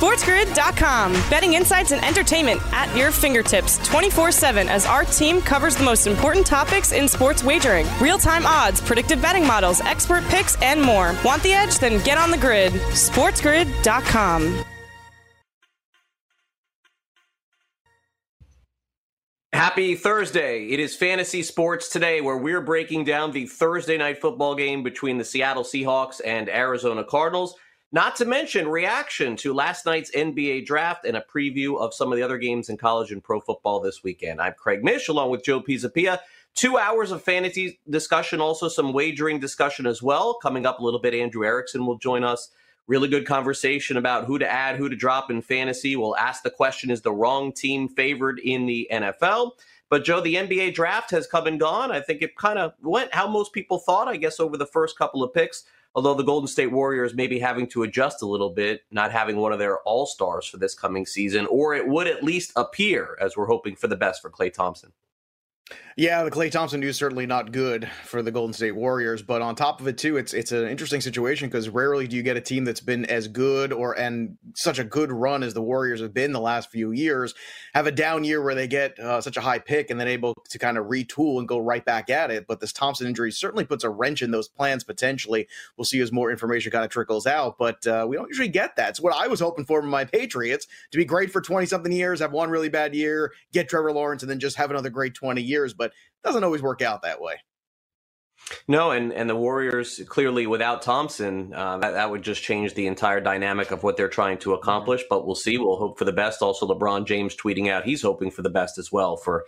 SportsGrid.com. Betting insights and entertainment at your fingertips 24 7 as our team covers the most important topics in sports wagering real time odds, predictive betting models, expert picks, and more. Want the edge? Then get on the grid. SportsGrid.com. Happy Thursday. It is Fantasy Sports Today, where we're breaking down the Thursday night football game between the Seattle Seahawks and Arizona Cardinals. Not to mention reaction to last night's NBA draft and a preview of some of the other games in college and pro football this weekend. I'm Craig Mish along with Joe Pisapia. Two hours of fantasy discussion, also some wagering discussion as well. Coming up a little bit, Andrew Erickson will join us. Really good conversation about who to add, who to drop in fantasy. We'll ask the question Is the wrong team favored in the NFL? But Joe, the NBA draft has come and gone. I think it kind of went how most people thought, I guess, over the first couple of picks although the Golden State Warriors may be having to adjust a little bit, not having one of their all stars for this coming season, or it would at least appear as we're hoping for the best for Klay Thompson. Yeah, the Klay Thompson news certainly not good for the Golden State Warriors, but on top of it too, it's it's an interesting situation because rarely do you get a team that's been as good or and such a good run as the Warriors have been the last few years have a down year where they get uh, such a high pick and then able to kind of retool and go right back at it. But this Thompson injury certainly puts a wrench in those plans potentially. We'll see as more information kind of trickles out, but uh, we don't usually get that. It's what I was hoping for from my Patriots to be great for twenty something years, have one really bad year, get Trevor Lawrence, and then just have another great twenty years, but it doesn't always work out that way. No, and and the Warriors clearly without Thompson, uh, that that would just change the entire dynamic of what they're trying to accomplish. But we'll see. We'll hope for the best. Also, LeBron James tweeting out he's hoping for the best as well for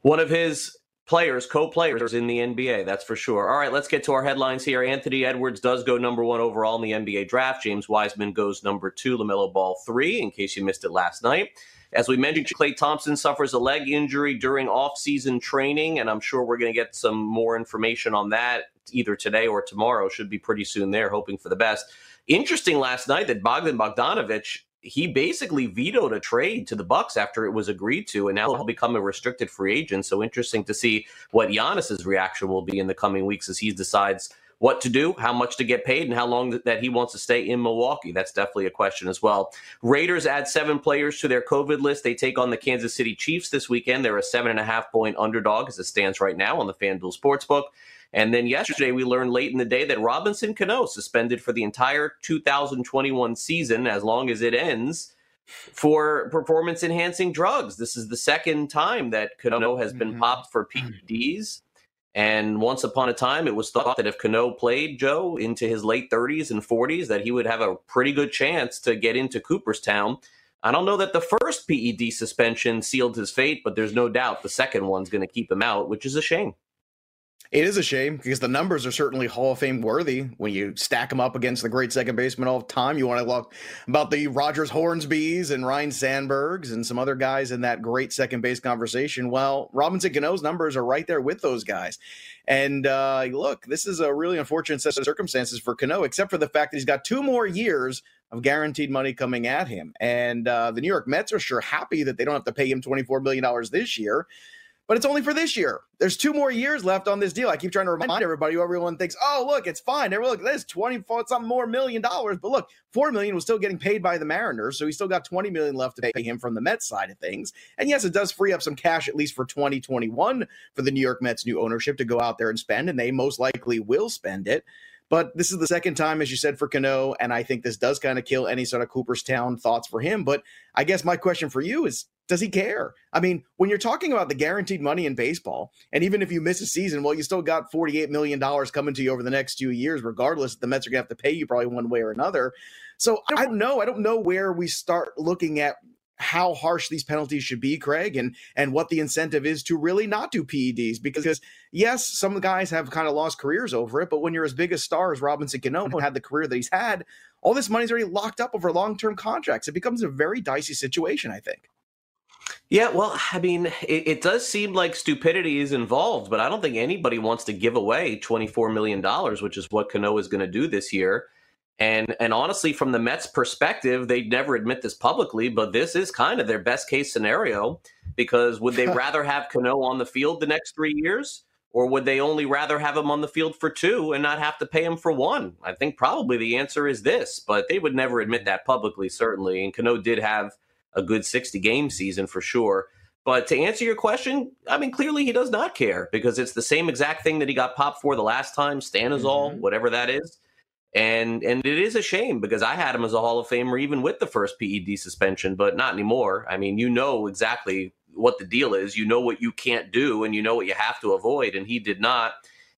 one of his players, co-players in the NBA. That's for sure. All right, let's get to our headlines here. Anthony Edwards does go number one overall in the NBA draft. James Wiseman goes number two. LaMelo Ball three. In case you missed it last night. As we mentioned, Klay Thompson suffers a leg injury during off-season training, and I'm sure we're going to get some more information on that either today or tomorrow. Should be pretty soon there, hoping for the best. Interesting last night that Bogdan Bogdanovich he basically vetoed a trade to the Bucks after it was agreed to, and now he'll become a restricted free agent. So interesting to see what Giannis's reaction will be in the coming weeks as he decides what to do, how much to get paid, and how long that he wants to stay in Milwaukee. That's definitely a question as well. Raiders add seven players to their COVID list. They take on the Kansas City Chiefs this weekend. They're a seven and a half point underdog as it stands right now on the FanDuel Sportsbook. And then yesterday, we learned late in the day that Robinson Cano suspended for the entire 2021 season, as long as it ends, for performance enhancing drugs. This is the second time that Cano has been mm-hmm. popped for PEDs. And once upon a time, it was thought that if Cano played Joe into his late 30s and 40s, that he would have a pretty good chance to get into Cooperstown. I don't know that the first PED suspension sealed his fate, but there's no doubt the second one's going to keep him out, which is a shame. It is a shame because the numbers are certainly Hall of Fame worthy when you stack them up against the great second baseman all time. You want to talk about the Rogers Hornsbys and Ryne Sandbergs and some other guys in that great second base conversation. Well, Robinson Cano's numbers are right there with those guys. And uh, look, this is a really unfortunate set of circumstances for Cano, except for the fact that he's got two more years of guaranteed money coming at him. And uh, the New York Mets are sure happy that they don't have to pay him $24 million this year but it's only for this year. There's two more years left on this deal. I keep trying to remind everybody. Everyone thinks, "Oh, look, it's fine." Everyone, look, there's twenty something more million dollars. But look, four million was still getting paid by the Mariners, so he still got twenty million left to pay him from the Mets side of things. And yes, it does free up some cash at least for 2021 for the New York Mets new ownership to go out there and spend, and they most likely will spend it. But this is the second time, as you said, for Cano, and I think this does kind of kill any sort of Cooperstown thoughts for him. But I guess my question for you is does he care? I mean, when you're talking about the guaranteed money in baseball, and even if you miss a season, well, you still got $48 million coming to you over the next few years, regardless. The Mets are going to have to pay you probably one way or another. So I don't know. I don't know where we start looking at how harsh these penalties should be, Craig, and and what the incentive is to really not do PEDs. Because yes, some guys have kind of lost careers over it, but when you're as big a star as Robinson Cano who had the career that he's had, all this money's already locked up over long-term contracts. It becomes a very dicey situation, I think. Yeah, well, I mean, it, it, does seem like stupidity is involved, but I don't think anybody wants to give away $24 million, which is what Cano is going to do this year. And and honestly, from the Mets' perspective, they'd never admit this publicly, but this is kind of their best case scenario because would they rather have Cano on the field the next three years? Or would they only rather have him on the field for two and not have to pay him for one? I think probably the answer is this, but they would never admit that publicly, certainly. And Cano did have a good 60 game season for sure. But to answer your question, I mean, clearly he does not care because it's the same exact thing that he got popped for the last time, stanozol, mm-hmm. whatever that is. And and it is a shame because I had him as a Hall of Famer even with the first PED suspension, but not anymore. I mean, you know exactly what the deal is. You know what you can't do and you know what you have to avoid. And he did not.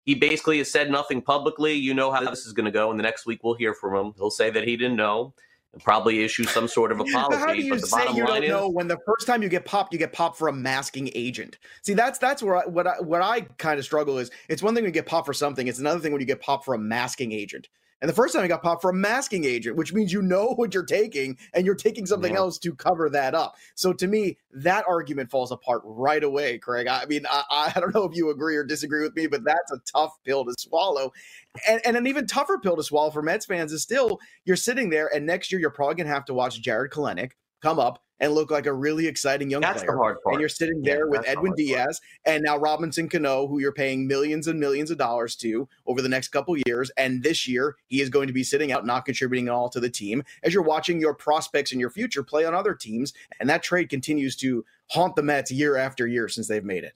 He basically has said nothing publicly. You know how this is going to go. And the next week we'll hear from him. He'll say that he didn't know probably issue some sort of apology. How do you say you don't is, know when the first time you get popped, you get popped for a masking agent? See, that's that's where I, what I, what I kind of struggle is. It's one thing when you get popped for something. It's another thing when you get popped for a masking agent. And the first time I got popped for a masking agent, which means you know what you're taking and you're taking something yeah. else to cover that up. So to me, that argument falls apart right away, Craig. I mean, I, I don't know if you agree or disagree with me, but that's a tough pill to swallow. And, and an even tougher pill to swallow for Mets fans is still you're sitting there, and next year you're probably going to have to watch Jarred Kelenic come up and look like a really exciting young that's player. The hard part. And you're sitting there yeah, with Edwin Diaz part. and now Robinson Cano, who you're paying millions and millions of dollars to over the next couple years. And this year, he is going to be sitting out, not contributing at all to the team as you're watching your prospects and your future play on other teams. And that trade continues to haunt the Mets year after year since they've made it.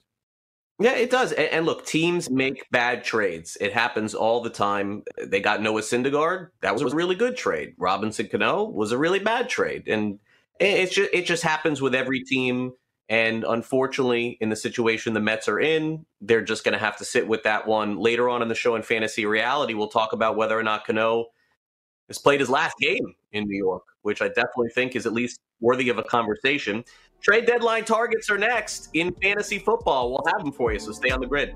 Yeah, it does. And, look, teams make bad trades. It happens all the time. They got Noah Syndergaard. That was a really good trade. Robinson Cano was a really bad trade. And it's just it just happens with every team. And unfortunately, in the situation the Mets are in, they're just going to have to sit with that one. Later on in the show in Fantasy Reality, we'll talk about whether or not Cano has played his last game in New York, which I definitely think is at least worthy of a conversation. Trade deadline targets are next in fantasy football. We'll have them for you, so stay on the grid.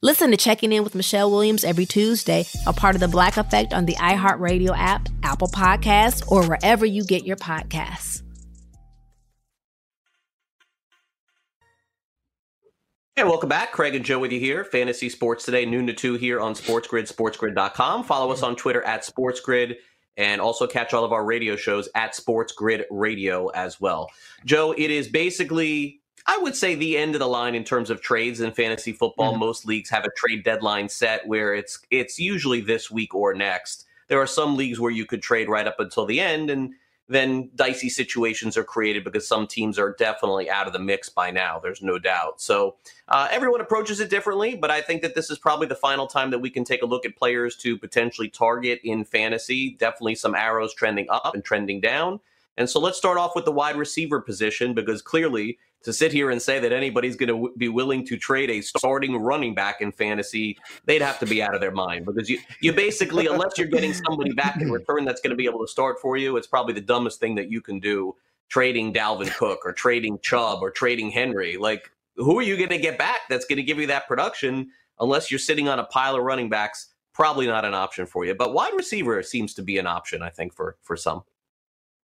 Listen to Checking In with Michelle Williams every Tuesday, a part of the Black Effect on the iHeartRadio app, Apple Podcasts, or wherever you get your podcasts. Hey, welcome back. Craig and Joe with you here. Fantasy Sports Today, noon to 2 here on SportsGrid, sportsgrid.com. Follow us on Twitter at SportsGrid and also catch all of our radio shows at SportsGrid Radio as well. Joe, it is basically I would say the end of the line in terms of trades in fantasy football. Mm-hmm. Most leagues have a trade deadline set where it's it's usually this week or next. There are some leagues where you could trade right up until the end, and then dicey situations are created because some teams are definitely out of the mix by now. There's no doubt. So uh, everyone approaches it differently, but I think that this is probably the final time that we can take a look at players to potentially target in fantasy. Definitely some arrows trending up and trending down. And so let's start off with the wide receiver position because clearly to sit here and say that anybody's going to w- be willing to trade a starting running back in fantasy, they'd have to be out of their mind because you, you basically, unless you're getting somebody back in return that's going to be able to start for you, it's probably the dumbest thing that you can do trading Dalvin Cook or trading Chubb or trading Henry. Like, who are you going to get back that's going to give you that production unless you're sitting on a pile of running backs? Probably not an option for you. But wide receiver seems to be an option, I think, for for some.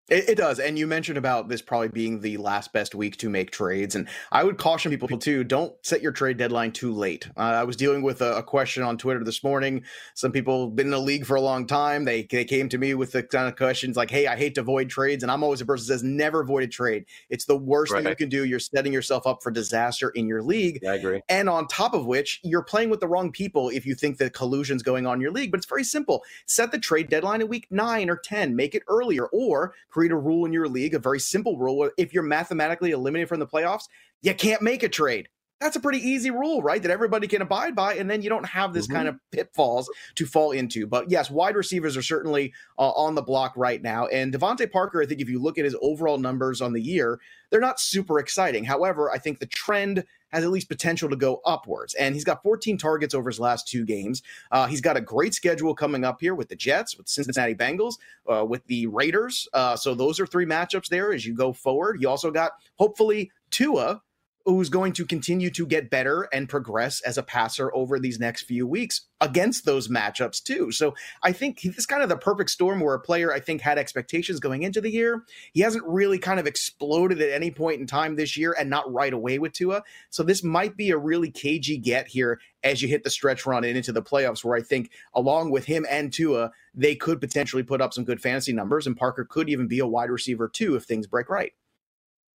It, it, does. And you mentioned about this probably being the last best week to make trades. And I would caution people too don't set your trade deadline too late. Uh, I was dealing with a, a, question on Twitter this morning. Some people have been in the league for a long time. They, they came to me with the kind of questions like, hey, I hate to void trades. And I'm always a person that says, never void a trade. It's the worst right. thing you can do. You're setting yourself up for disaster in your league. Yeah, I agree. And on top of which, you're playing with the wrong people if you think that collusion's going on in your league. But it's very simple. Set the trade deadline at week nine or 10, make it earlier, or create a rule in your league a very simple rule. If you're mathematically eliminated from the playoffs, you can't make a trade. That's a pretty easy rule, right? That everybody can abide by, and then you don't have this mm-hmm. kind of pitfalls to fall into. But yes, wide receivers are certainly uh, on the block right now. And DeVante Parker, I think if you look at his overall numbers on the year, they're not super exciting. However, I think the trend has at least potential to go upwards. And he's got 14 targets over his last two games. Uh, he's got a great schedule coming up here with the Jets, with the Cincinnati Bengals, uh, with the Raiders. Uh, so those are three matchups there as you go forward. You also got hopefully Tua who's going to continue to get better and progress as a passer over these next few weeks against those matchups too. So I think this is kind of the perfect storm where a player I think had expectations going into the year. He hasn't really kind of exploded at any point in time this year and not right away with Tua. So this might be a really cagey get here as you hit the stretch run and into the playoffs where I think along with him and Tua, they could potentially put up some good fantasy numbers and Parker could even be a wide receiver too if things break right.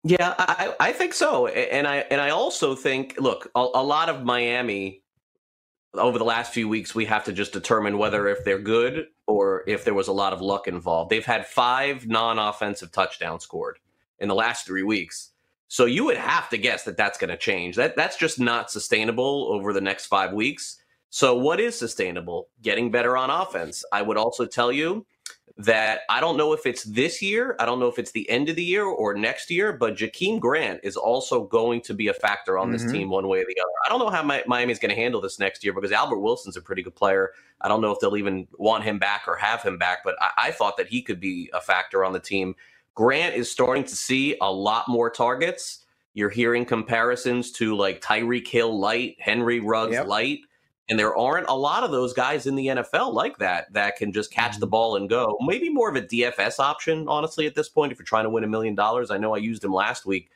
Yeah, I, I think so, and I and I also think, look, a, a, lot of Miami over the last few weeks, we have to just determine whether if they're good or if there was a lot of luck involved. They've had five non-offensive touchdowns scored in the last three weeks, so you would have to guess that that's going to change. That that's just not sustainable over the next five weeks. So, what is sustainable? Getting better on offense. I would also tell you that I don't know if it's this year, I don't know if it's the end of the year or next year, but Jakeem Grant is also going to be a factor on this mm-hmm. team one way or the other. I don't know how Miami is going to handle this next year because Albert Wilson's a pretty good player. I don't know if they'll even want him back or have him back, but I, I thought that he could be a factor on the team. Grant is starting to see a lot more targets. You're hearing comparisons to like Tyreek Hill light, Henry Ruggs yep. light. And there aren't a lot of those guys in the NFL like that that can just catch the mm-hmm. ball and go. Maybe more of a DFS option, honestly, at this point, if you're trying to win a million dollars. I know I used him last week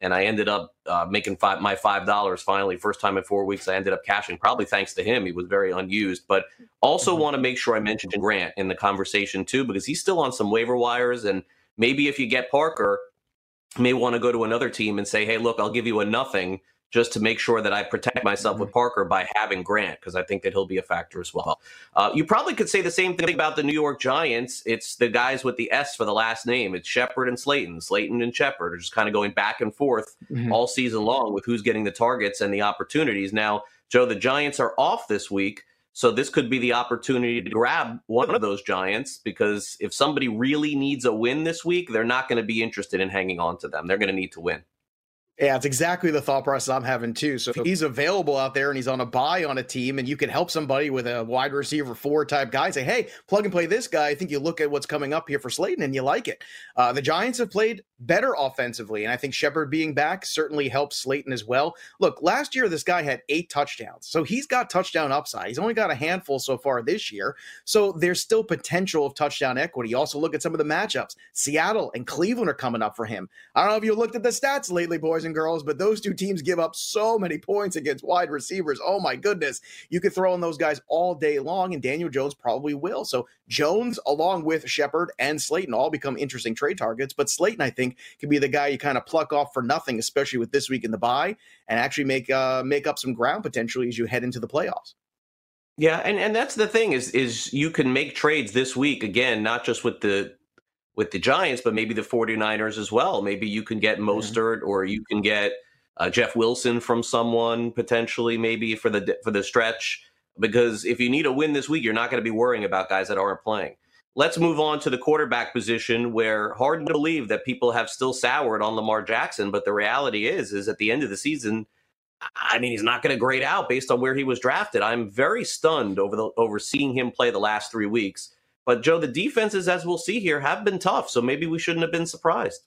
and I ended up uh, making five, my five dollars finally. First time in four weeks, I ended up cashing, probably thanks to him. He was very unused, but also mm-hmm. want to make sure I mentioned Grant in the conversation too, because he's still on some waiver wires. And maybe if you get Parker, may want to go to another team and say, "Hey, look, I'll give you a nothing just to make sure that I protect myself mm-hmm. with Parker by having Grant because I think that he'll be a factor as well. Uh, you probably could say the same thing about the New York Giants. It's the guys with the S for the last name. It's Shepard and Slayton. Slayton and Shepard are just kind of going back and forth mm-hmm. all season long with who's getting the targets and the opportunities. Now, Joe, the Giants are off this week. So this could be the opportunity to grab one of those giants because if somebody really needs a win this week, they're not going to be interested in hanging on to them. They're going to need to win. Yeah, it's exactly the thought process I'm having too. So if he's available out there and he's on a buy on a team and you can help somebody with a wide receiver four type guy, say, hey, plug and play this guy. I think you look at what's coming up here for Slayton and you like it. Uh, the Giants have played better offensively, and I think Shepard being back certainly helps Slayton as well. Look, last year this guy had eight touchdowns, so he's got touchdown upside. He's only got a handful so far this year, so there's still potential of touchdown equity. Also look at some of the matchups. Seattle and Cleveland are coming up for him. I don't know if you looked at the stats lately, boys and girls, but those two teams give up so many points against wide receivers. Oh my goodness. You could throw in those guys all day long, and Daniel Jones probably will. So Jones, along with Shepard and Slayton, all become interesting trade targets. But Slayton, I think, can be the guy you kind of pluck off for nothing, especially with this week in the bye, and actually make uh, make up some ground potentially as you head into the playoffs. Yeah, and, and that's the thing is is you can make trades this week again, not just with the with the Giants, but maybe the 49ers as well. Maybe you can get Mostert or you can get uh, Jeff Wilson from someone potentially, maybe for the for the stretch. Because if you need a win this week, you're not going to be worrying about guys that aren't playing. Let's move on to the quarterback position, where hard to believe that people have still soured on Lamar Jackson, but the reality is, is at the end of the season, I mean, he's not going to grade out based on where he was drafted. I'm very stunned over the over seeing him play the last three weeks. But Joe, the defenses, as we'll see here, have been tough, so maybe we shouldn't have been surprised.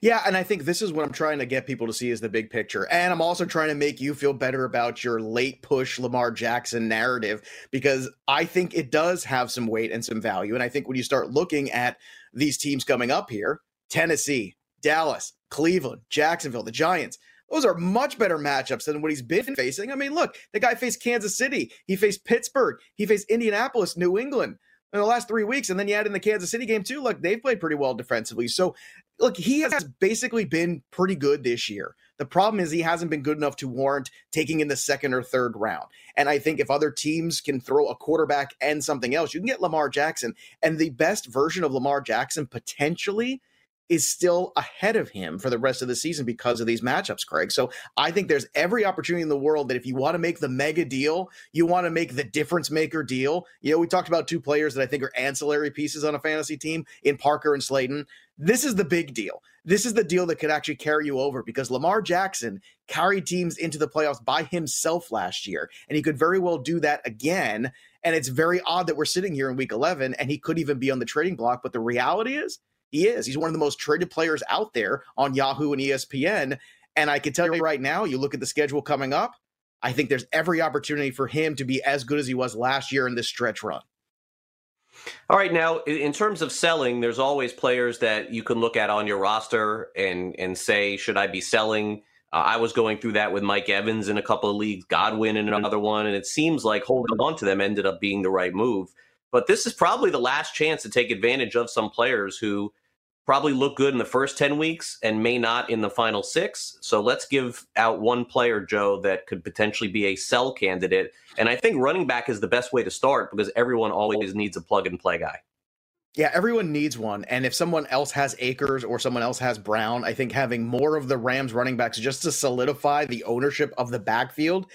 Yeah, and I think this is what I'm trying to get people to see is the big picture. And I'm also trying to make you feel better about your late push Lamar Jackson narrative because I think it does have some weight and some value. And I think when you start looking at these teams coming up here, Tennessee, Dallas, Cleveland, Jacksonville, the Giants, those are much better matchups than what he's been facing. I mean, look, the guy faced Kansas City, he faced Pittsburgh, he faced Indianapolis, New England in the last three weeks. And then you add in the Kansas City game too. Look, they've played pretty well defensively. So look, he has basically been pretty good this year. The problem is he hasn't been good enough to warrant taking in the second or third round. And I think if other teams can throw a quarterback and something else, you can get Lamar Jackson. And the best version of Lamar Jackson potentially is still ahead of him for the rest of the season because of these matchups, Craig. So I think there's every opportunity in the world that if you want to make the mega deal, you want to make the difference maker deal. You know, we talked about two players that I think are ancillary pieces on a fantasy team in Parker and Slayton. This is the big deal. This is the deal that could actually carry you over because Lamar Jackson carried teams into the playoffs by himself last year, and he could very well do that again. And it's very odd that we're sitting here in week 11 and he could even be on the trading block. But the reality is, he is. He's one of the most traded players out there on Yahoo and ESPN. And I can tell you right now, you look at the schedule coming up, I think there's every opportunity for him to be as good as he was last year in this stretch run. All right, now in terms of selling, there's always players that you can look at on your roster and and say, should I be selling? Uh, I was going through that with Mike Evans in a couple of leagues, Godwin in another one, and it seems like holding on to them ended up being the right move. But this is probably the last chance to take advantage of some players who probably look good in the first 10 weeks and may not in the final six. So let's give out one player, Joe, that could potentially be a sell candidate. And I think running back is the best way to start because everyone always needs a plug and play guy. Yeah, everyone needs one. And if someone else has Akers or someone else has Brown, I think having more of the Rams running backs just to solidify the ownership of the backfield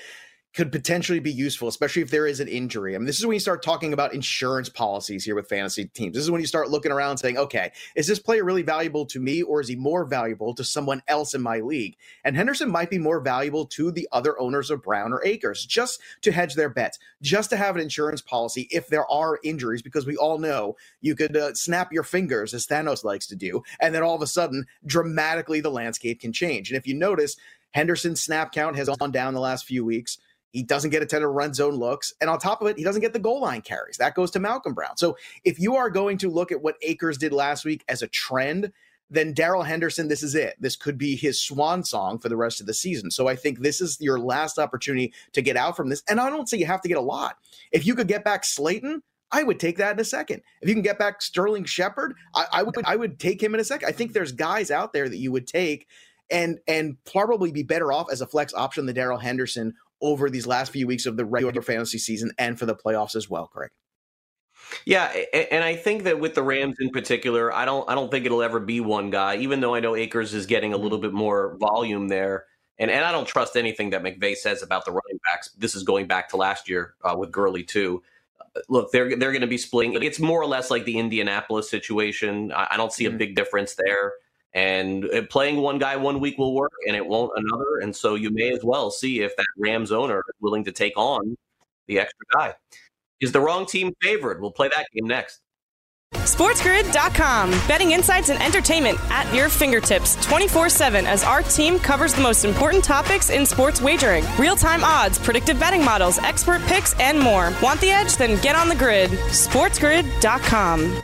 could potentially be useful, especially if there is an injury. I mean, this is when you start talking about insurance policies here with fantasy teams. This is when you start looking around saying, okay, is this player really valuable to me or is he more valuable to someone else in my league? And Henderson might be more valuable to the other owners of Brown or Akers just to hedge their bets, just to have an insurance policy if there are injuries, because we all know you could uh, snap your fingers, as Thanos likes to do, and then all of a sudden, dramatically, the landscape can change. And if you notice, Henderson's snap count has gone down the last few weeks. He doesn't get a ton of run zone looks. And on top of it, he doesn't get the goal line carries. That goes to Malcolm Brown. So if you are going to look at what Akers did last week as a trend, then Darrell Henderson, this is it. This could be his swan song for the rest of the season. So I think this is your last opportunity to get out from this. And I don't say you have to get a lot. If you could get back Slayton, I would take that in a second. If you can get back Sterling Shepard, I, I, would I would take him in a second. I think there's guys out there that you would take and and probably be better off as a flex option than Darrell Henderson over these last few weeks of the regular fantasy season and for the playoffs as well, Craig. Yeah, and I think that with the Rams in particular, I don't I don't think it'll ever be one guy, even though I know Akers is getting a little bit more volume there. And and I don't trust anything that McVay says about the running backs. This is going back to last year uh, with Gurley too. Uh, look, they're they're going to be splitting. It's more or less like the Indianapolis situation. I, I don't see a mm-hmm. big difference there. And uh, playing one guy one week will work and it won't another. And so you may as well see if that Rams owner is willing to take on the extra guy. Is the wrong team favored? We'll play that game next. SportsGrid.com. Betting insights and entertainment at your fingertips 24 7 as our team covers the most important topics in sports wagering real time odds, predictive betting models, expert picks, and more. Want the edge? Then get on the grid. SportsGrid.com.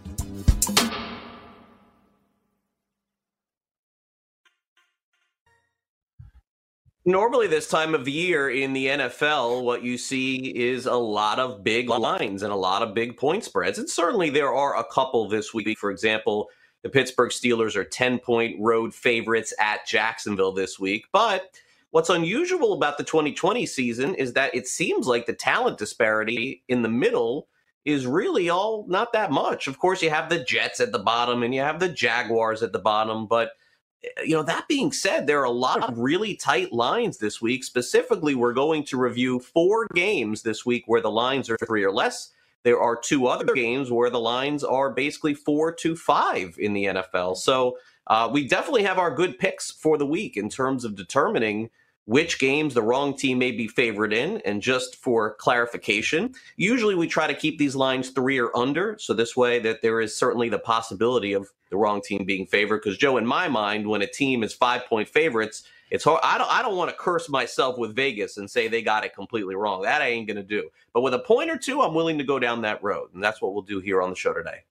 Normally, this time of the year in the NFL, what you see is a lot of big lines and a lot of big point spreads. And certainly there are a couple this week. For example, the Pittsburgh Steelers are 10 point road favorites at Jacksonville this week. But what's unusual about the 2020 season is that it seems like the talent disparity in the middle is really all not that much. Of course, you have the Jets at the bottom and you have the Jaguars at the bottom, but you know, that being said, there are a lot of really tight lines this week. Specifically, we're going to review four games this week where the lines are three or less. There are two other games where the lines are basically four to five in the NFL. So uh, we definitely have our good picks for the week in terms of determining which games the wrong team may be favored in. And just for clarification, usually we try to keep these lines three or under. So this way that there is certainly the possibility of the wrong team being favored. Because Joe, in my mind, when a team is five point favorites, it's hard. I don't. I don't want to curse myself with Vegas and say they got it completely wrong. That I ain't going to do. But with a point or two, I'm willing to go down that road, and that's what we'll do here on the show today.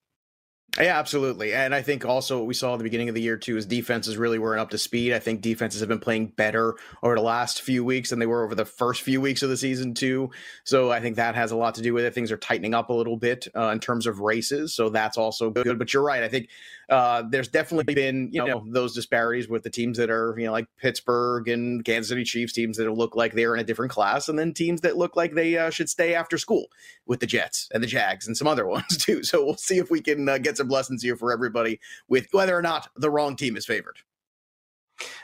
Yeah, absolutely. And I think also what we saw at the beginning of the year too is defenses really weren't up to speed. I think defenses have been playing better over the last few weeks than they were over the first few weeks of the season too. So I think that has a lot to do with it. Things are tightening up a little bit uh, in terms of races, so that's also good. But you're right. I think uh, there's definitely been you know those disparities with the teams that are you know like Pittsburgh and Kansas City Chiefs teams that look like they're in a different class, and then teams that look like they uh, should stay after school with the Jets and the Jags and some other ones too. So we'll see if we can uh, get some lessons here for everybody with whether or not the wrong team is favored.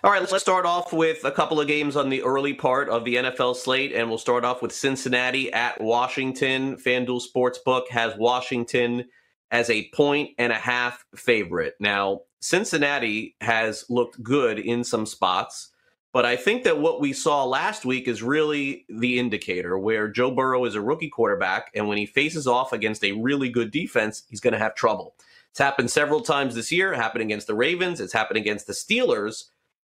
All right, let's start off with a couple of games on the early part of the NFL slate, and we'll start off with Cincinnati at Washington. FanDuel Sportsbook has Washington as a point and a half favorite. Now, Cincinnati has looked good in some spots, but I think that what we saw last week is really the indicator where Joe Burrow is a rookie quarterback, and when he faces off against a really good defense, he's going to have trouble. It's happened several times this year, it happened against the Ravens, it's happened against the Steelers.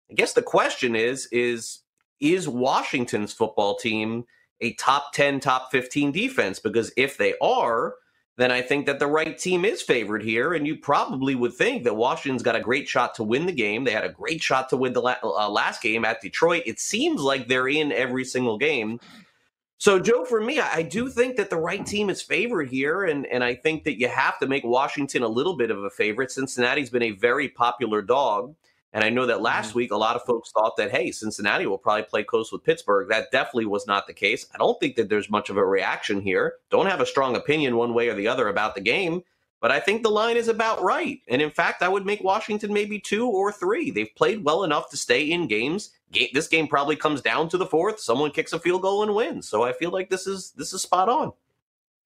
I guess the question is is is Washington's football team a top 10, top 15 defense because if they are, then I think that the right team is favored here. And you probably would think that Washington's got a great shot to win the game. They had a great shot to win the uh, last game at Detroit. It seems like they're in every single game. So, Joe, for me, I do think that the right team is favored here. And, and I think that you have to make Washington a little bit of a favorite. Cincinnati's been a very popular dog. And I know that last mm-hmm. week, a lot of folks thought that, hey, Cincinnati will probably play close with Pittsburgh. That definitely was not the case. I don't think that there's much of a reaction here. Don't have a strong opinion one way or the other about the game, but I think the line is about right. And in fact, I would make Washington maybe two or three. They've played well enough to stay in games. This game probably comes down to the fourth. Someone kicks a field goal and wins. So I feel like this is this is spot on.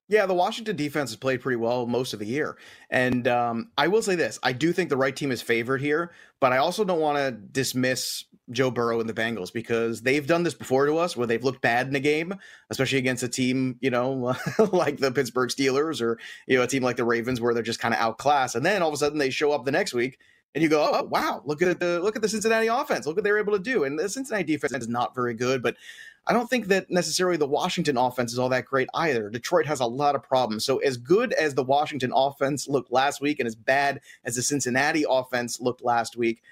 Yeah, the Washington defense has played pretty well most of the year. And um, I will say this I do think the right team is favored here, but I also don't want to dismiss Joe Burrow and the Bengals because they've done this before to us where they've looked bad in a game, especially against a team, you know, like the Pittsburgh Steelers or, you know, a team like the Ravens where they're just kind of outclassed. And then all of a sudden they show up the next week and you go, oh wow, look at the look at the Cincinnati offense. Look what they're able to do. And the Cincinnati defense is not very good, but I don't think that necessarily the Washington offense is all that great either. Detroit has a lot of problems. So, as good as the Washington offense looked last week and as bad as the Cincinnati offense looked last week,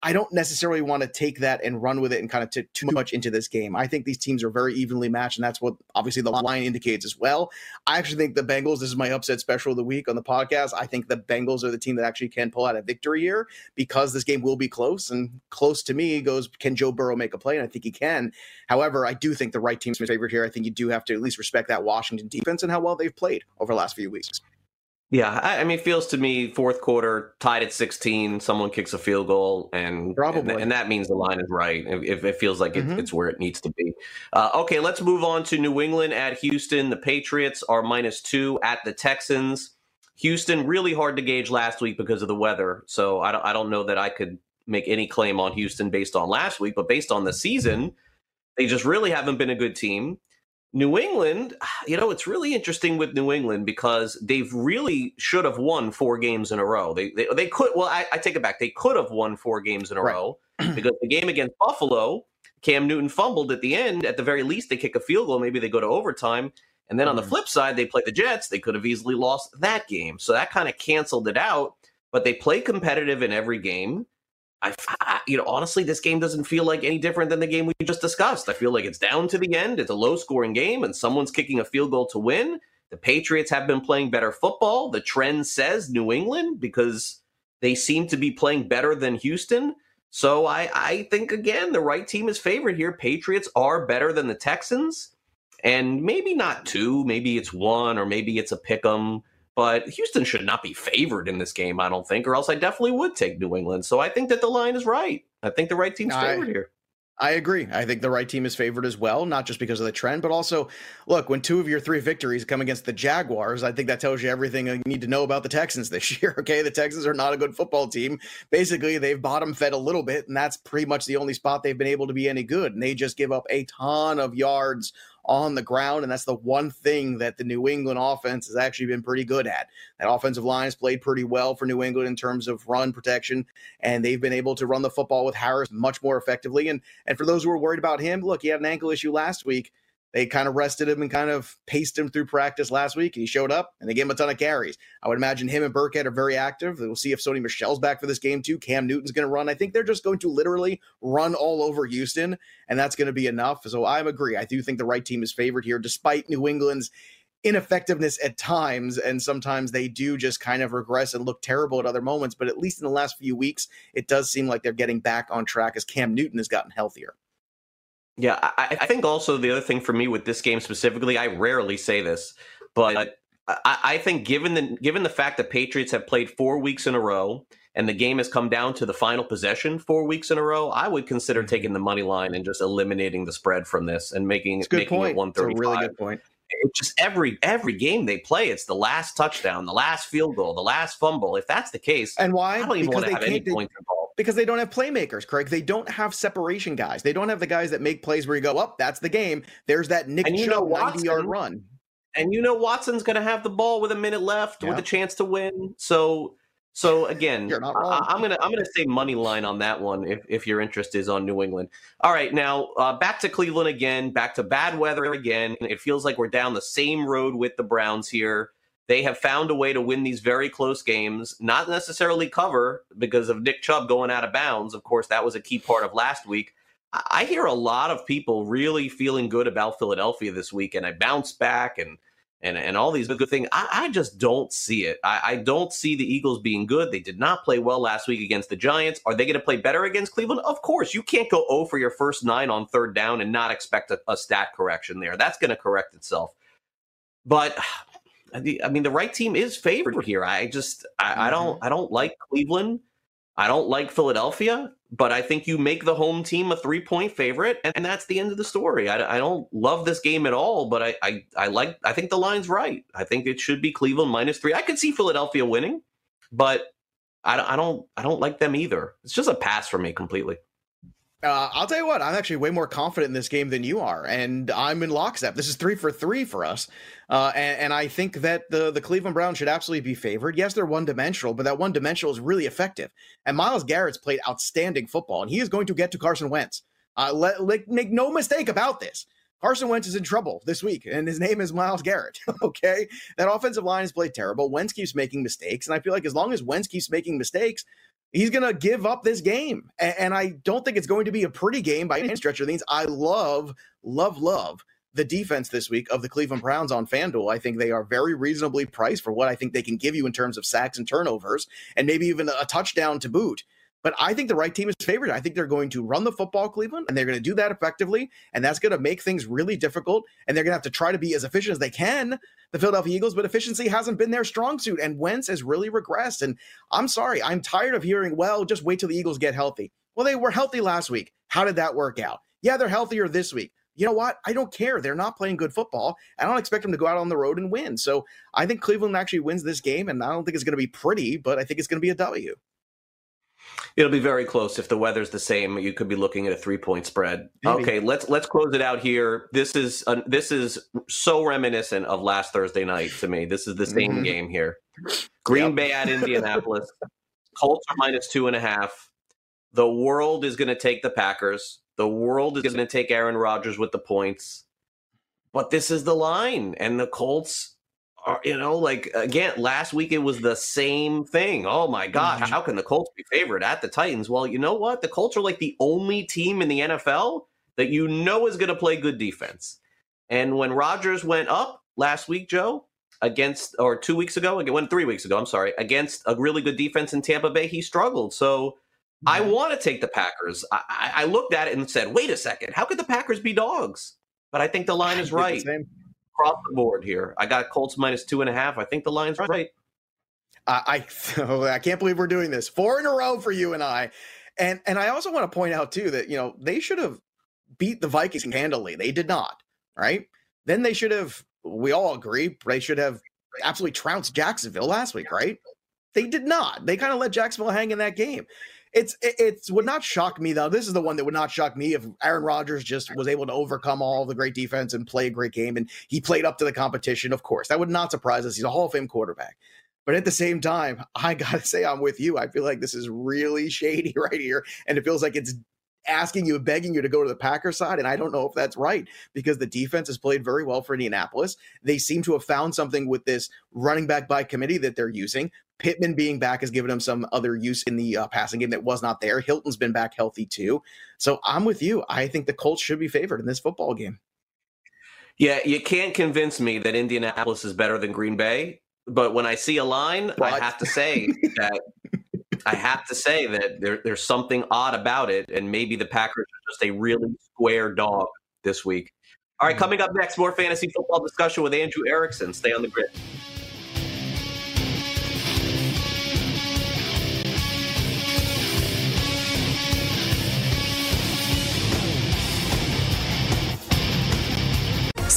I don't necessarily want to take that and run with it and kind of take too much into this game. I think these teams are very evenly matched, and that's what obviously the line indicates as well. I actually think the Bengals, this is my upset special of the week on the podcast. I think the Bengals are the team that actually can pull out a victory here because this game will be close. And close to me goes, can Joe Burrow make a play? And I think he can. However, I do think the right team's favorite here. I think you do have to at least respect that Washington defense and how well they've played over the last few weeks. Yeah, I, I, mean, it feels to me fourth quarter tied at 16. Someone kicks a field goal, and probably, and, and that means the line is right. If it feels like it, mm-hmm. it's where it needs to be. Uh, okay, let's move on to New England at Houston. The Patriots are minus two at the Texans. Houston really hard to gauge last week because of the weather. So I don't, I don't know that I could make any claim on Houston based on last week, but based on the season, they just really haven't been a good team. New England, you know, it's really interesting with New England because they've really should have won four games in a row. They they, they could well, I, I, take it back. They could have won four games in a right. row because the game against Buffalo, Cam Newton fumbled at the end. At the very least, they kick a field goal. Maybe they go to overtime. And then on the mm. flip side, they play the Jets. They could have easily lost that game. So that kind of canceled it out. But they play competitive in every game. I, you know, honestly, this game doesn't feel like any different than the game we just discussed. I feel like it's down to the end. It's a low scoring game, and someone's kicking a field goal to win. The Patriots have been playing better football. The trend says New England because they seem to be playing better than Houston. So I, I think again the right team is favored here. Patriots are better than the Texans, and maybe not two, maybe it's one, or maybe it's a pick 'em. But Houston should not be favored in this game, I don't think, or else I definitely would take New England. So I think that the line is right. I think the right team's favored I, here. I agree. I think the right team is favored as well, not just because of the trend, but also, look, when two of your three victories come against the Jaguars, I think that tells you everything you need to know about the Texans this year. Okay. The Texans are not a good football team. Basically, they've bottom fed a little bit, and that's pretty much the only spot they've been able to be any good. And they just give up a ton of yards on the ground. And that's the one thing that the New England offense has actually been pretty good at. That offensive line has played pretty well for New England in terms of run protection, and they've been able to run the football with Harris much more effectively. And and for those who are worried about him, look, he had an ankle issue last week they kind of rested him and kind of paced him through practice last week. And he showed up and they gave him a ton of carries. I would imagine him and Burkhead are very active. We'll see if Sony Michel's back for this game too. Cam Newton's going to run. I think they're just going to literally run all over Houston, and that's going to be enough. So I agree. I do think the right team is favored here, despite New England's ineffectiveness at times and sometimes they do just kind of regress and look terrible at other moments but at least in the last few weeks it does seem like they're getting back on track as Cam Newton has gotten healthier yeah, I, I, think also the other thing for me with this game specifically, I rarely say this, but I, I, think given the given the fact that Patriots have played four weeks in a row and the game has come down to the final possession four weeks in a row, I would consider mm-hmm. taking the money line and just eliminating the spread from this and making, it's making point. it one thirty. Really good point. It's just every every game they play, it's the last touchdown, the last field goal, the last fumble. If that's the case, and why? I don't even because want to have any points involved because they don't have playmakers, Craig. They don't have separation guys. They don't have the guys that make plays where you go, up. Oh, that's the game. There's that Nick and you Chubb 90 yard run. And you know Watson's going to have the ball with a minute left yeah. with a chance to win. So, so again, I, am gonna I'm gonna say money line on that one if if your interest is on New England. All right, now uh, back to Cleveland again, back to bad weather again. It feels like we're down the same road with the Browns here. They have found a way to win these very close games, not necessarily cover because of Nick Chubb going out of bounds. Of course, that was a key part of last week. I hear a lot of people really feeling good about Philadelphia this week, and I bounce back and and and all these good things. I, I just don't see it. I, I, don't see the Eagles being good. They did not play well last week against the Giants. Are they going to play better against Cleveland? Of course. You can't go 0 for your first nine on third down and not expect a, a stat correction there. That's going to correct itself. But I mean, the right team is favored here. I just, I, I don't, mm-hmm. I don't like Cleveland. I don't like Philadelphia, but I think you make the home team a three point favorite, and, and that's the end of the story. I, I, don't love this game at all, but I, I, I like, I think the line's right. I think it should be Cleveland minus three. I could see Philadelphia winning, but I, I don't, I don't like them either. It's just a pass for me completely. Uh, I'll tell you what, I'm actually way more confident in this game than you are, and I'm in lockstep. This is three for three for us, uh, and, and, I think that the the Cleveland Browns should absolutely be favored. Yes, they're one dimensional, but that one dimensional is really effective. And Myles Garrett's played outstanding football, and he is going to get to Carson Wentz. Uh, let, let, make no mistake about this. Carson Wentz is in trouble this week, and his name is Miles Garrett. okay, that offensive line has played terrible. Wentz keeps making mistakes, and I feel like as long as Wentz keeps making mistakes, he's going to give up this game. And, I don't think it's going to be a pretty game by any stretch of things. I love, love, love the defense this week of the Cleveland Browns on FanDuel. I think they are very reasonably priced for what I think they can give you in terms of sacks and turnovers, and maybe even a touchdown to boot. But I think the right team is favored. I think they're going to run the football, Cleveland, and they're going to do that effectively. And that's going to make things really difficult. And they're going to have to try to be as efficient as they can, the Philadelphia Eagles, but efficiency hasn't been their strong suit. And Wentz has really regressed. And I'm sorry, I'm tired of hearing, well, just wait till the Eagles get healthy. Well, they were healthy last week. How did that work out? Yeah, they're healthier this week. you know what? I don't care. They're not playing good football. I don't expect them to go out on the road and win. So I think Cleveland actually wins this game, and I don't think it's going to be pretty, but I think it's going to be a W. It'll be very close if the weather's the same. You could be looking at a three point spread. Maybe. Okay, let's let's close it out here. This is uh, this is so reminiscent of last Thursday night to me. This is the same mm-hmm. game here. Green yep. Bay at Indianapolis. Colts are minus two and a half. The world is going to take the Packers. The world is going to take Aaron Rodgers with the points. But this is the line, and the Colts you know, like again, last week it was the same thing. Oh my God, mm-hmm. how can the Colts be favored at the Titans? Well, you know what? The Colts are like the only team in the NFL that you know is going to play good defense. And when Rodgers went up last week, Joe, against, or two weeks ago, again, when three weeks ago, I'm sorry, against a really good defense in Tampa Bay, he struggled. So mm-hmm. I want to take the Packers. I, I looked at it and said, wait a second, how could the Packers be dogs? But I think the line is right across the board here. I got Colts minus two and a half. I think the line's right. I I, I can't believe we're doing this four in a row for you and I, and and I also want to point out too that you know they should have beat the Vikings handily. They did not. Right. Then they should have. We all agree they should have absolutely trounced Jacksonville last week. Right. They did not. They kind of let Jacksonville hang in that game. It's it, would not shock me though. This is the one that would not shock me if Aaron Rodgers just was able to overcome all the great defense and play a great game and he played up to the competition. Of course, that would not surprise us. He's a Hall of Fame quarterback. But at the same time, I gotta say I'm with you. I feel like this is really shady right here, and it feels like it's asking you, begging you to go to the Packers side. And I don't know if that's right because the defense has played very well for Indianapolis. They seem to have found something with this running back by committee that they're using. Pittman being back has given him some other use in the uh, passing game that was not there. Hilton's been back healthy too. So I'm with you. I think the Colts should be favored in this football game. Yeah, you can't convince me that Indianapolis is better than Green Bay. But when I see a line, what? I have to say that I have to say that there, there's something odd about it, and maybe the Packers are just a really square dog this week. All right, hmm. coming up next, more fantasy football discussion with Andrew Erickson. Stay on the grid.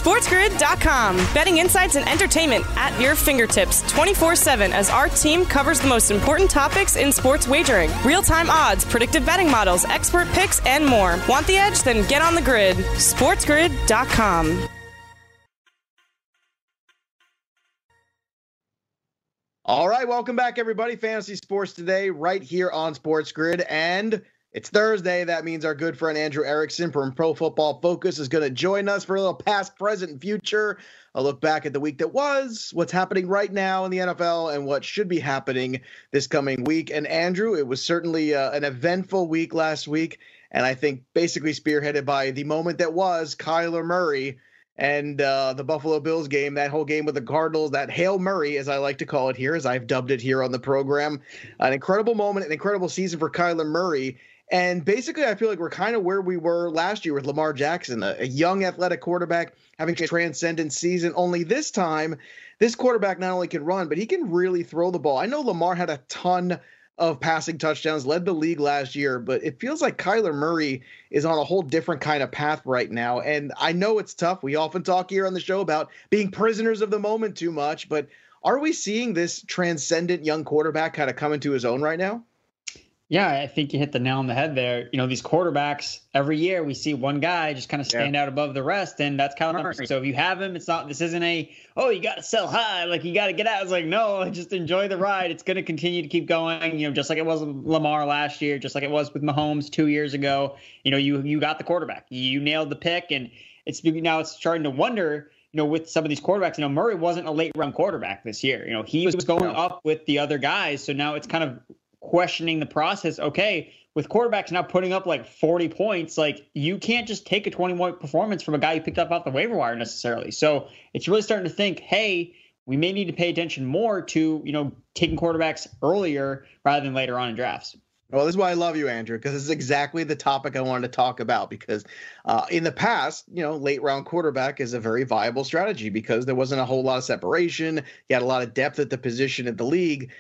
SportsGrid.com. Betting insights and entertainment at your fingertips 24 7 as our team covers the most important topics in sports wagering real time odds, predictive betting models, expert picks, and more. Want the edge? Then get on the grid. SportsGrid.com. All right, welcome back, everybody. Fantasy Sports Today, right here on Sports Grid. And it's Thursday. That means our good friend Andrew Erickson from Pro Football Focus is going to join us for a little past, present, and future. A look back at the week that was, what's happening right now in the NFL, and what should be happening this coming week. And Andrew, it was certainly uh, an eventful week last week. And I think basically spearheaded by the moment that was Kyler Murray and uh, the Buffalo Bills game, that whole game with the Cardinals, that Hail Murray, as I like to call it here, as I've dubbed it here on the program. An incredible moment, an incredible season for Kyler Murray. And basically, I feel like we're kind of where we were last year with Lamar Jackson, a, a young athletic quarterback having a transcendent season. Only this time, this quarterback not only can run, but he can really throw the ball. I know Lamar had a ton of passing touchdowns, led the league last year, but it feels like Kyler Murray is on a whole different kind of path right now. And I know it's tough. We often talk here on the show about being prisoners of the moment too much, but are we seeing this transcendent young quarterback kind of come into his own right now? Yeah, I think you hit the nail on the head there. You know, these quarterbacks every year we see one guy just kind of stand yeah. out above the rest, and that's Kyler Murray. So if you have him, it's not this isn't a oh you got to sell high, like you got to get out. It's like no, just enjoy the ride. It's going to continue to keep going. You know, just like it was with Lamar last year, just like it was with Mahomes two years ago. You know, you you got the quarterback, you nailed the pick, and it's now it's starting to wonder you know, with some of these quarterbacks, you know, Murray wasn't a late round quarterback this year. You know, he was going up with the other guys. So now it's kind of questioning the process. Okay, with quarterbacks now putting up like 40 points, like you can't just take a 20 point performance from a guy you picked up off the waiver wire necessarily. So it's really starting to think, hey, we may need to pay attention more to, you know, taking quarterbacks earlier rather than later on in drafts. Well, this is why I love you, Andrew, because this is exactly the topic I wanted to talk about. Because uh, in the past, you know, late round quarterback is a very viable strategy because there wasn't a whole lot of separation. You had a lot of depth at the position at the league.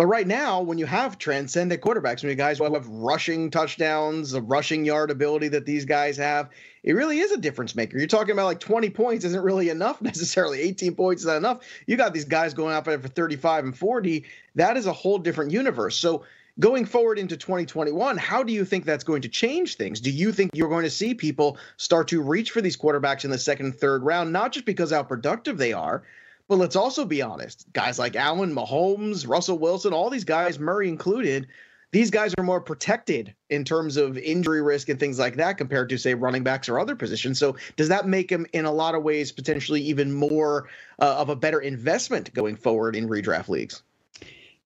But right now, when you have transcendent quarterbacks, when you guys have rushing touchdowns, the rushing yard ability that these guys have, it really is a difference maker. You're talking about like 20 points isn't really enough necessarily. 18 points is not enough. You got these guys going out there for 35 and 40. That is a whole different universe. So going forward into 2021, how do you think that's going to change things? Do you think you're going to see people start to reach for these quarterbacks in the second third round, not just because how productive they are, but let's also be honest. Guys like Allen, Mahomes, Russell Wilson, all these guys, Murray included, these guys are more protected in terms of injury risk and things like that compared to say running backs or other positions. So does that make them in a lot of ways potentially even more uh, of a better investment going forward in redraft leagues?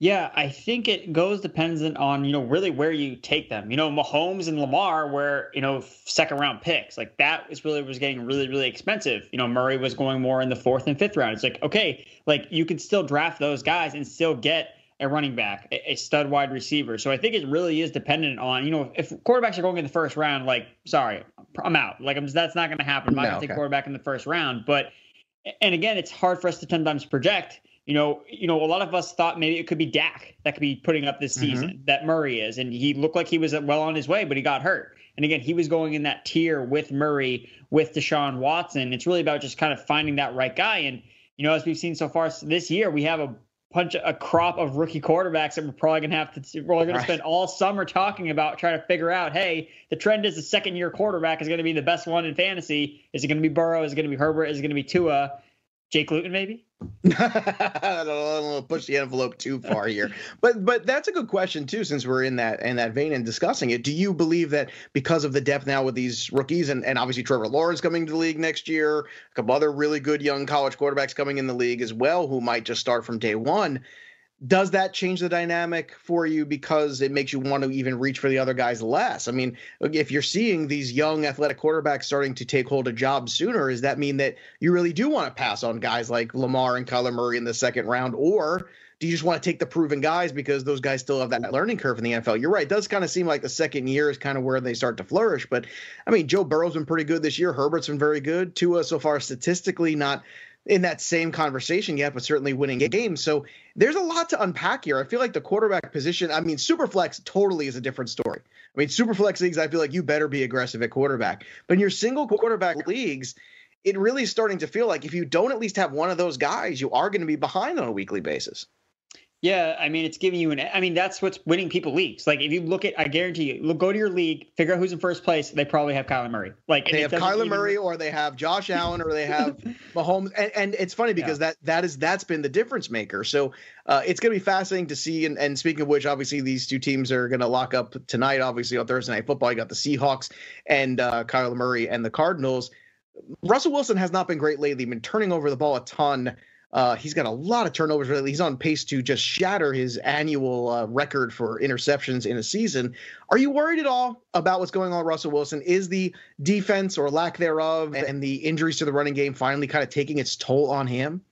Yeah, I think it goes dependent on, you know, really where you take them. You know, Mahomes and Lamar were, you know, second round picks. Like that was really was getting really, really expensive. You know, Murray was going more in the fourth and fifth round. It's like, okay, like you can still draft those guys and still get a running back, a, stud wide receiver. So I think it really is dependent on, you know, if quarterbacks are going in the first round, like, sorry, I'm out. Like I'm that's not gonna happen. I'm not no, gonna okay. take quarterback in the first round. But and again, it's hard for us to sometimes project you know, you know, a lot of us thought maybe it could be Dak that could be putting up this mm-hmm. season, mm-hmm. that Murray is, and he looked like he was well on his way, but he got hurt. And again, he was going in that tier with Murray, with Deshaun Watson. It's really about just kind of finding that right guy. And you know, as we've seen so far this year, we have a bunch a crop of rookie quarterbacks that we're probably gonna have to we're going to spend all summer talking about trying to figure out hey the trend is the second year quarterback is going to be the best one in fantasy is it going to be Burrow is it going to be Herbert is it going to be Tua Jake Luton maybe I don't want to push the envelope too far here, but but that's a good question too. Since we're in that in that vein and discussing it, do you believe that because of the depth now with these rookies and, and obviously Trevor Lawrence coming to the league next year, a couple other really good young college quarterbacks coming in the league as well, who might just start from day one, does that change the dynamic for you because it makes you want to even reach for the other guys less? I mean, if you're seeing these young athletic quarterbacks starting to take hold of jobs sooner, does that mean that you really do want to pass on guys like Lamar and Kyler Murray in the second round? Or do you just want to take the proven guys because those guys still have that learning curve in the NFL? You're right. It does kind of seem like the second year is kind of where they start to flourish. But I mean, Joe Burrow's been pretty good this year. Herbert's been very good. Tua so far statistically not in that same conversation yet, but certainly winning mm-hmm. games. So there's a lot to unpack here. I feel like the quarterback position, I mean, Superflex totally is a different story. I mean, Superflex leagues, I feel like you better be aggressive at quarterback. But in your single quarterback leagues, it really is starting to feel like if you don't at least have one of those guys, you are going to be behind on a weekly basis. Yeah, I mean, it's giving you an. I mean, that's what's winning people leagues. Like, if you look at, I guarantee you, look, go to your league, figure out who's in first place. They probably have Kyler Murray. Like, they have Kyler even... Murray, or they have Josh Allen, or they have Mahomes. And, and it's funny because yeah. that that is that's been the difference maker. So uh, it's going to be fascinating to see. And, and speaking of which, obviously these two teams are going to lock up tonight. Obviously on Thursday Night Football, you got the Seahawks and uh, Kyler Murray and the Cardinals. Russell Wilson has not been great lately. Been turning over the ball a ton. Uh, he's got a lot of turnovers. Really, he's on pace to just shatter his annual uh, record for interceptions in a season. Are you worried at all about what's going on with Russell Wilson? Is the defense or lack thereof and the injuries to the running game finally kind of taking its toll on him?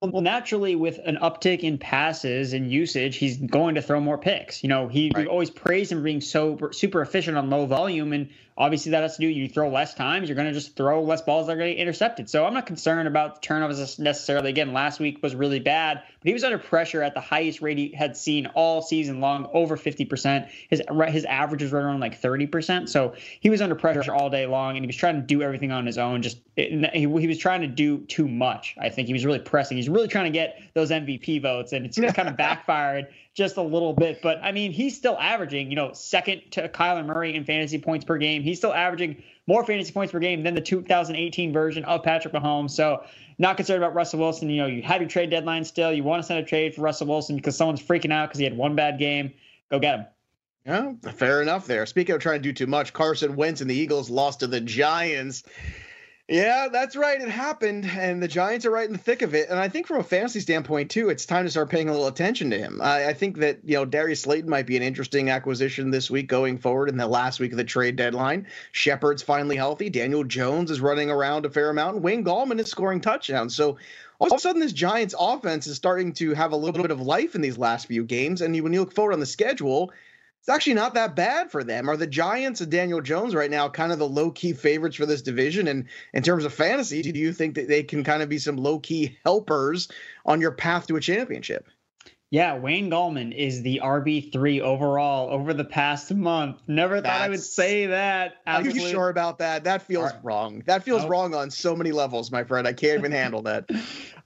Well, naturally, with an uptick in passes and usage, he's going to throw more picks. You know, he right. always praised him being so super efficient on low volume, and obviously that has to do you throw less times you're going to just throw less balls that are going to get intercepted. So i'm not concerned about turnovers necessarily. Again last week was really bad but he was under pressure at the highest rate he had seen all season long over 50% his his average was right around like 30% so he was under pressure all day long and he was trying to do everything on his own just he, he was trying to do too much i think. He was really pressing. He's really trying to get those mvp votes and it's kind of backfired just a little bit. But I mean, he's still averaging, you know, second to Kyler Murray in fantasy points per game. He's still averaging more fantasy points per game than the 2018 version of Patrick Mahomes. So not concerned about Russell Wilson. You know, you have your trade deadline still. You want to send a trade for Russell Wilson because someone's freaking out because he had one bad game. Go get him. Yeah, fair enough there. Speaking of trying to do too much, Carson Wentz and the Eagles lost to the Giants. Yeah, that's right. It happened, and the Giants are right in the thick of it. And I think from a fantasy standpoint too, it's time to start paying a little attention to him. I, I think that you know Darius Slayton might be an interesting acquisition this week going forward in the last week of the trade deadline. Shepard's finally healthy. Daniel Jones is running around a fair amount. Wayne Gallman is scoring touchdowns. So all of a sudden, this Giants offense is starting to have a little bit of life in these last few games. And when you look forward on the schedule, it's actually not that bad for them. Are the Giants and Daniel Jones right now kind of the low key favorites for this division? And in terms of fantasy, do you think that they can kind of be some low key helpers on your path to a championship? Yeah, Wayne Gallman is the RB3 overall over the past month. Never thought That's, I would say that. Absolutely. Are you sure about that? That feels right. wrong. That feels wrong on so many levels, my friend. I can't even handle that.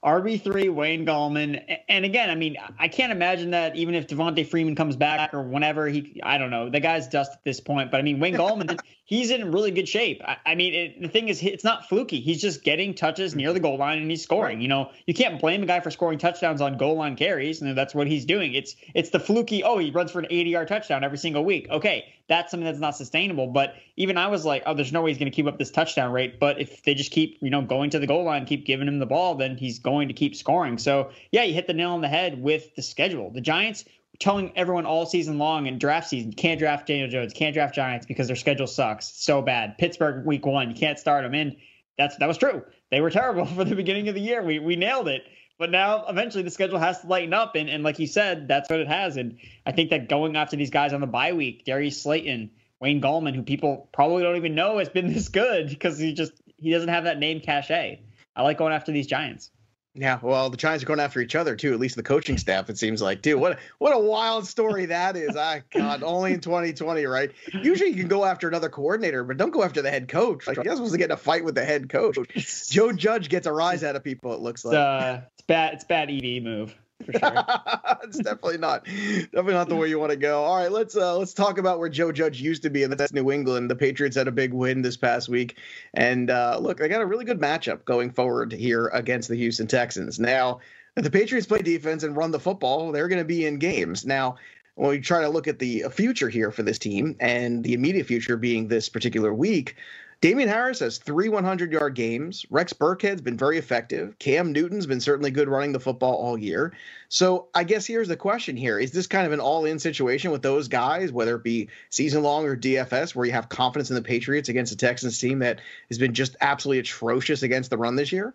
RB3, Wayne Gallman. And again, I mean, I can't imagine that even if Devonta Freeman comes back or whenever he, I don't know, the guy's dust at this point. But I mean, Wayne Gallman, he's in really good shape. I, I mean, it, the thing is, it's not fluky. He's just getting touches near the mm-hmm. goal line and he's scoring. You know, you can't blame a guy for scoring touchdowns on goal line carries. And that's what he's doing. It's, it's the fluky, oh, he runs for an 80 yard touchdown every single week. Okay that's something that's not sustainable. But even I was like, oh, there's no way he's going to keep up this touchdown rate. But if they just keep, you know, going to the goal line, keep giving him the ball, then he's going to keep scoring. So yeah, you hit the nail on the head with the schedule. The Giants telling everyone all season long and draft season, can't draft Daniel Jones, can't draft Giants because their schedule sucks so bad. Pittsburgh week one, you can't start them And That's that was true. They were terrible for the beginning of the year. We we nailed it. But now eventually the schedule has to lighten up. And, and like you said, that's what it has. And I think that going after these guys on the bye week, Darius Slayton, Wayne Gallman, who people probably don't even know has been this good because he just he doesn't have that name cachet. I like going after these Giants. Yeah, well, the Giants are going after each other too. At least the coaching staff, it seems like, dude. What what a wild story that is. I God, only in 2020, right? Usually you can go after another coordinator, but don't go after the head coach. Like you're not supposed to get in a fight with the head coach. Joe Judge gets a rise out of people. It looks like. Uh, it's bad. It's bad EV move. Sure. it's definitely not definitely not the way you want to go. All right, let's uh let's talk about where Joe Judge used to be, and that's New England. The Patriots had a big win this past week, and uh, look, they got a really good matchup going forward here against the Houston Texans. Now, if the Patriots play defense and run the football, they're going to be in games. Now, when we try to look at the future here for this team and the immediate future being this particular week, Damien Harris has three 100 yard games. Rex Burkhead's been very effective. Cam Newton's been certainly good running the football all year. So I guess here's the question here Is this kind of an all in situation with those guys, whether it be season long or DFS, where you have confidence in the Patriots against a Texans team that has been just absolutely atrocious against the run this year?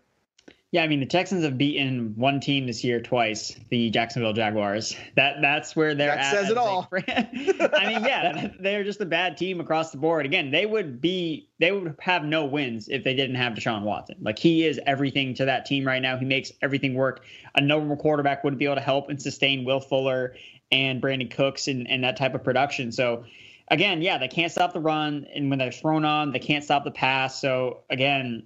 Yeah, I mean the Texans have beaten one team this year twice, the Jacksonville Jaguars. That that's where they're that at. Says it all. I mean, yeah, they're just a bad team across the board. Again, they would be they would have no wins if they didn't have Deshaun Watson. Like he is everything to that team right now. He makes everything work. A normal quarterback wouldn't be able to help and sustain Will Fuller and Brandin Cooks and, and that type of production. So again, yeah, they can't stop the run, and when they're thrown on, they can't stop the pass. So again,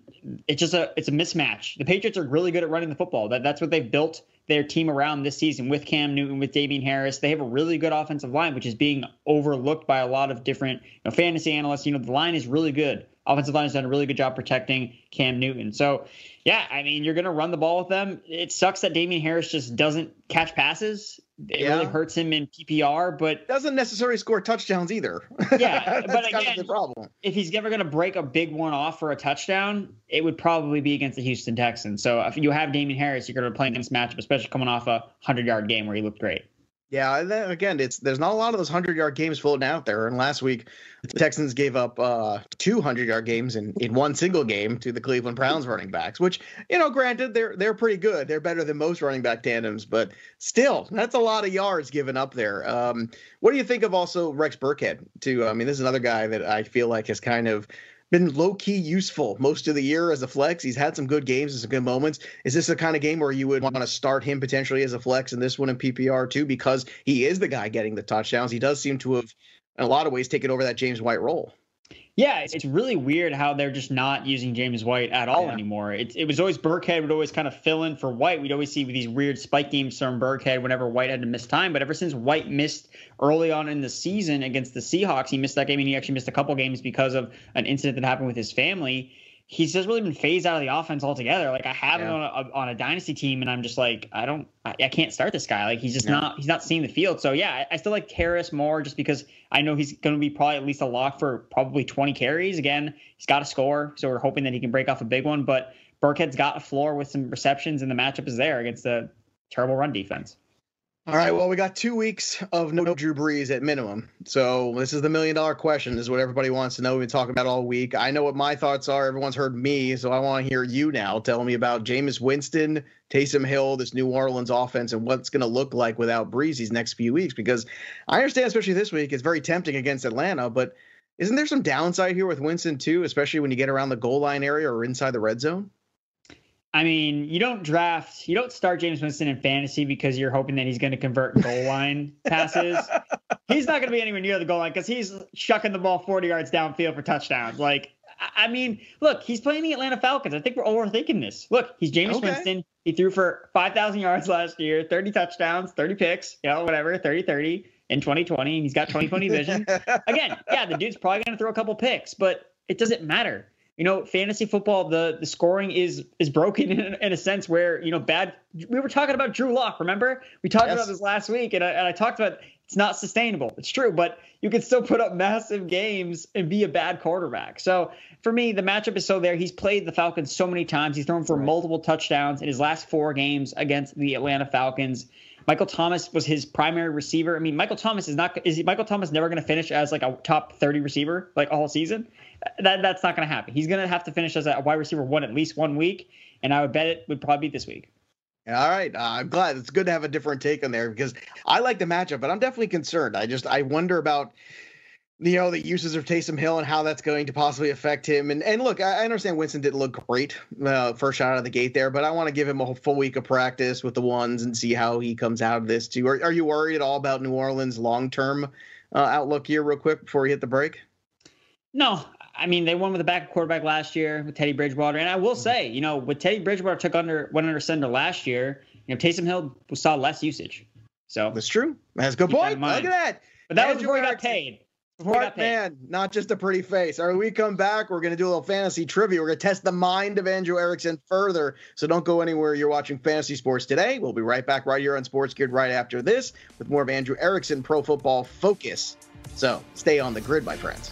it's just a it's a mismatch. The Patriots are really good at running the football. That that's what they've built their team around this season with Cam Newton, with Damien Harris. They have a really good offensive line, which is being overlooked by a lot of different you know, fantasy analysts. You know, the line is really good. Offensive line has done a really good job protecting Cam Newton. So, yeah, I mean, you're going to run the ball with them. It sucks that Damien Harris just doesn't catch passes. It yeah. really hurts him in PPR, but doesn't necessarily score touchdowns either. Yeah, but again, the problem. If he's ever going to break a big one off for a touchdown, it would probably be against the Houston Texans. So if you have Damien Harris, you're going to play against matchup, especially coming off a hundred yard game where he looked great. Yeah, then again, it's there's not a lot of those hundred yard games floating out there. And last week, the Texans gave up uh, two hundred yard games in, in one single game to the Cleveland Browns running backs. Which you know, granted, they're they're pretty good. They're better than most running back tandems, but still, that's a lot of yards given up there. Um, what do you think of also Rex Burkhead? Too, I mean, this is another guy that I feel like has kind of been low key useful most of the year as a flex. He's had some good games and some good moments. Is this the kind of game where you would want to start him potentially as a flex and this one in PPR too? Because he is the guy getting the touchdowns. He does seem to have, in a lot of ways, taken over that James White role. Yeah, it's really weird how they're just not using James White at all yeah. anymore. It, it was always Burkhead would always kind of fill in for White. We'd always see these weird spike games from Burkhead whenever White had to miss time. But ever since White missed early on in the season against the Seahawks, he missed that game and he actually missed a couple games because of an incident that happened with his family he's just really been phased out of the offense altogether. Like I have yeah. him on a, on a dynasty team, and I'm just like, I don't, I, I can't start this guy. Like he's just not, he's not seeing the field. So yeah, I, I, still like Harris more just because I know he's going to be probably at least a lock for probably 20 carries. Again, he's got to score, so we're hoping that he can break off a big one. But Burkhead's got a floor with some receptions, and the matchup is there against the terrible run defense. All right. Well, we got two weeks of no Drew Brees at minimum. So this is the million dollar question. This is what everybody wants to know. We've been talking about all week. I know what my thoughts are. Everyone's heard me, so I want to hear you now. Tell me about Jameis Winston, Taysom Hill, this New Orleans offense, and what's going to look like without Brees these next few weeks. Because I understand, especially this week, it's very tempting against Atlanta. But isn't there some downside here with Winston too, especially when you get around the goal line area or inside the red zone? I mean, you don't draft, you don't start Jameis Winston in fantasy because you're hoping that he's going to convert goal line passes. He's not going to be anywhere near the goal line because he's shucking the ball 40 yards downfield for touchdowns. Like, I mean, look, he's playing the Atlanta Falcons. I think we're overthinking this. Look, he's Jameis okay. Winston. He threw for 5,000 yards last year, 30 touchdowns, 30 picks, you know, whatever, 30 30 in 2020. And he's got 2020 vision. Again, yeah, the dude's probably going to throw a couple picks, but it doesn't matter you know, fantasy football, the the scoring is is broken in, in a sense where you know bad. We were talking about Drew Lock. Remember, we talked yes. about this last week, and I, and I talked about it's not sustainable. It's true, but you can still put up massive games and be a bad quarterback. So for me, the matchup is so there. He's played the Falcons so many times. He's thrown for right. multiple touchdowns in his last four games against the Atlanta Falcons. Michael Thomas was his primary receiver. I mean, Michael Thomas is not is he, Michael Thomas never going to finish as like a top 30 receiver like all season? That that's not going to happen. He's going to have to finish as a wide receiver one at least one week, and I would bet it would probably be this week. All right, uh, I'm glad. It's good to have a different take on there because I like the matchup, but I'm definitely concerned. I just I wonder about you know the uses of Taysom Hill and how that's going to possibly affect him. And and look, I, understand Winston didn't look great uh, first shot out of the gate there, but I want to give him a full week of practice with the ones and see how he comes out of this too. Are, are you worried at all about New Orleans' long term uh, outlook here, real quick before we hit the break? No, I mean, they won with a backup quarterback last year with Teddy Bridgewater, and I will mm-hmm. say, you know, with Teddy Bridgewater took under went under center last year, you know, Taysom Hill saw less usage. So that's true. That's a good point. Look at that. But that Andrew was before he got paid. Before man, not just a pretty face. All right, we come back. We're going to do a little fantasy trivia. We're going to test the mind of Andrew Erickson further. So don't go anywhere. You're watching Fantasy Sports today. We'll be right back right here on Sports Grid right after this with more of Andrew Erickson Pro Football Focus. So stay on the grid, my friends.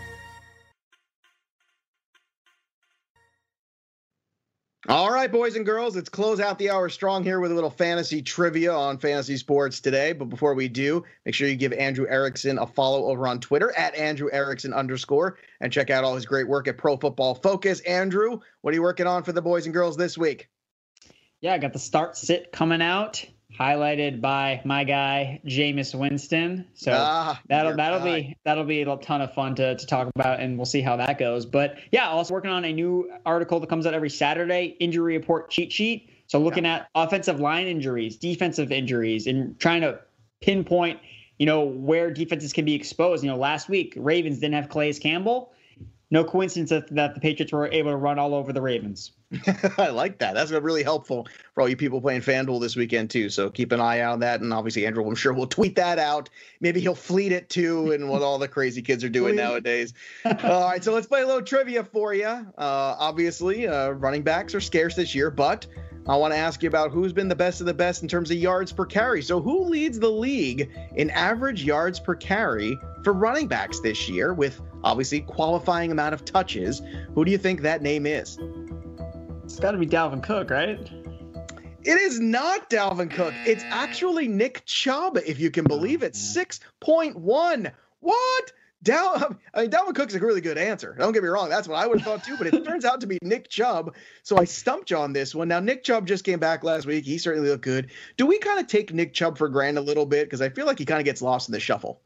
All right, boys and girls, let's close out the hour strong here with a little fantasy trivia on fantasy sports today. But before we do, make sure you give Andrew Erickson a follow over on Twitter at Andrew Erickson underscore and check out all his great work at Pro Football Focus. Andrew, what are you working on for the boys and girls this week? Yeah, I got the start sit coming out highlighted by my guy Jameis Winston. So ah, that'll that'll guy. be that'll be a ton of fun to, to talk about, and we'll see how that goes. But yeah, also working on a new article that comes out every Saturday, injury report cheat sheet. So looking yeah. at offensive line injuries, defensive injuries, and trying to pinpoint, you know, where defenses can be exposed. You know, last week Ravens didn't have Calais Campbell. No coincidence that, that the Patriots were able to run all over the Ravens. I like that. That's really helpful for all you people playing FanDuel this weekend too. So keep an eye out on that. And obviously Andrew, I'm sure will tweet that out. Maybe he'll fleet it too, and what all the crazy kids are doing nowadays. all right, so let's play a little trivia for you. Uh, obviously, uh, running backs are scarce this year, but I want to ask you about who's been the best of the best in terms of yards per carry. So who leads the league in average yards per carry for running backs this year, with obviously qualifying amount of touches? Who do you think that name is? It's got to be Dalvin Cook, right? It is not Dalvin Cook. It's actually Nick Chubb, if you can believe it. 6.1. What? Dal- I mean, Dalvin Cook's a really good answer. Don't get me wrong. That's what I would have thought too, but it turns out to be Nick Chubb. So I stumped you on this one. Now, Nick Chubb just came back last week. He certainly looked good. Do we kind of take Nick Chubb for granted a little bit? Because I feel like he kind of gets lost in the shuffle.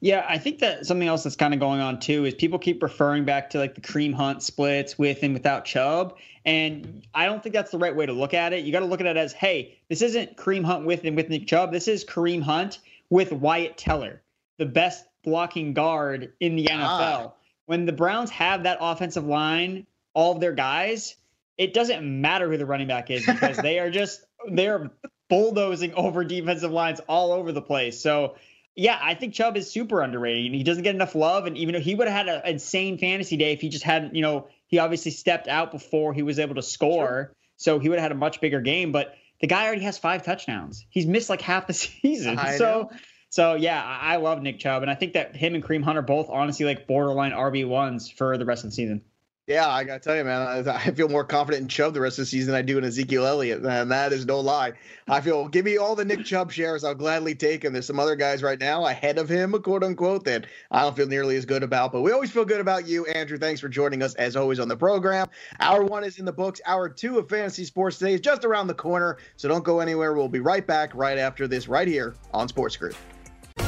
Yeah, I think that something else that's kind of going on too is people keep referring back to like the Kareem Hunt splits with and without Chubb. And I don't think that's the right way to look at it. You got to look at it as, hey, this isn't Kareem Hunt with and with Nick Chubb. This is Kareem Hunt with Wyatt Teller, the best blocking guard in the NFL. Ah. When the Browns have that offensive line, all of their guys, it doesn't matter who the running back is because they are just they're bulldozing over defensive lines all over the place. So yeah, I think Chubb is super underrated. He doesn't get enough love, and even though he would have had an insane fantasy day if he just hadn't, you know, he obviously stepped out before he was able to score, sure. so he would have had a much bigger game. But the guy already has five touchdowns. He's missed like half the season. I so, know. so yeah, I, I love Nick Chubb, and I think that him and Kareem Hunt are both honestly like borderline RB ones for the rest of the season. Yeah, I gotta tell you, man, I, I, feel more confident in Chubb the rest of the season than I do in Ezekiel Elliott, and that is no lie. I feel give me all the Nick Chubb shares, I'll gladly take him. There's some other guys right now ahead of him, quote unquote, that I don't feel nearly as good about. But we always feel good about you, Andrew. Thanks for joining us as always on the program. Hour one is in the books. Hour two of Fantasy Sports today is just around the corner, so don't go anywhere. We'll be right back right after this, right here on Sports Grid.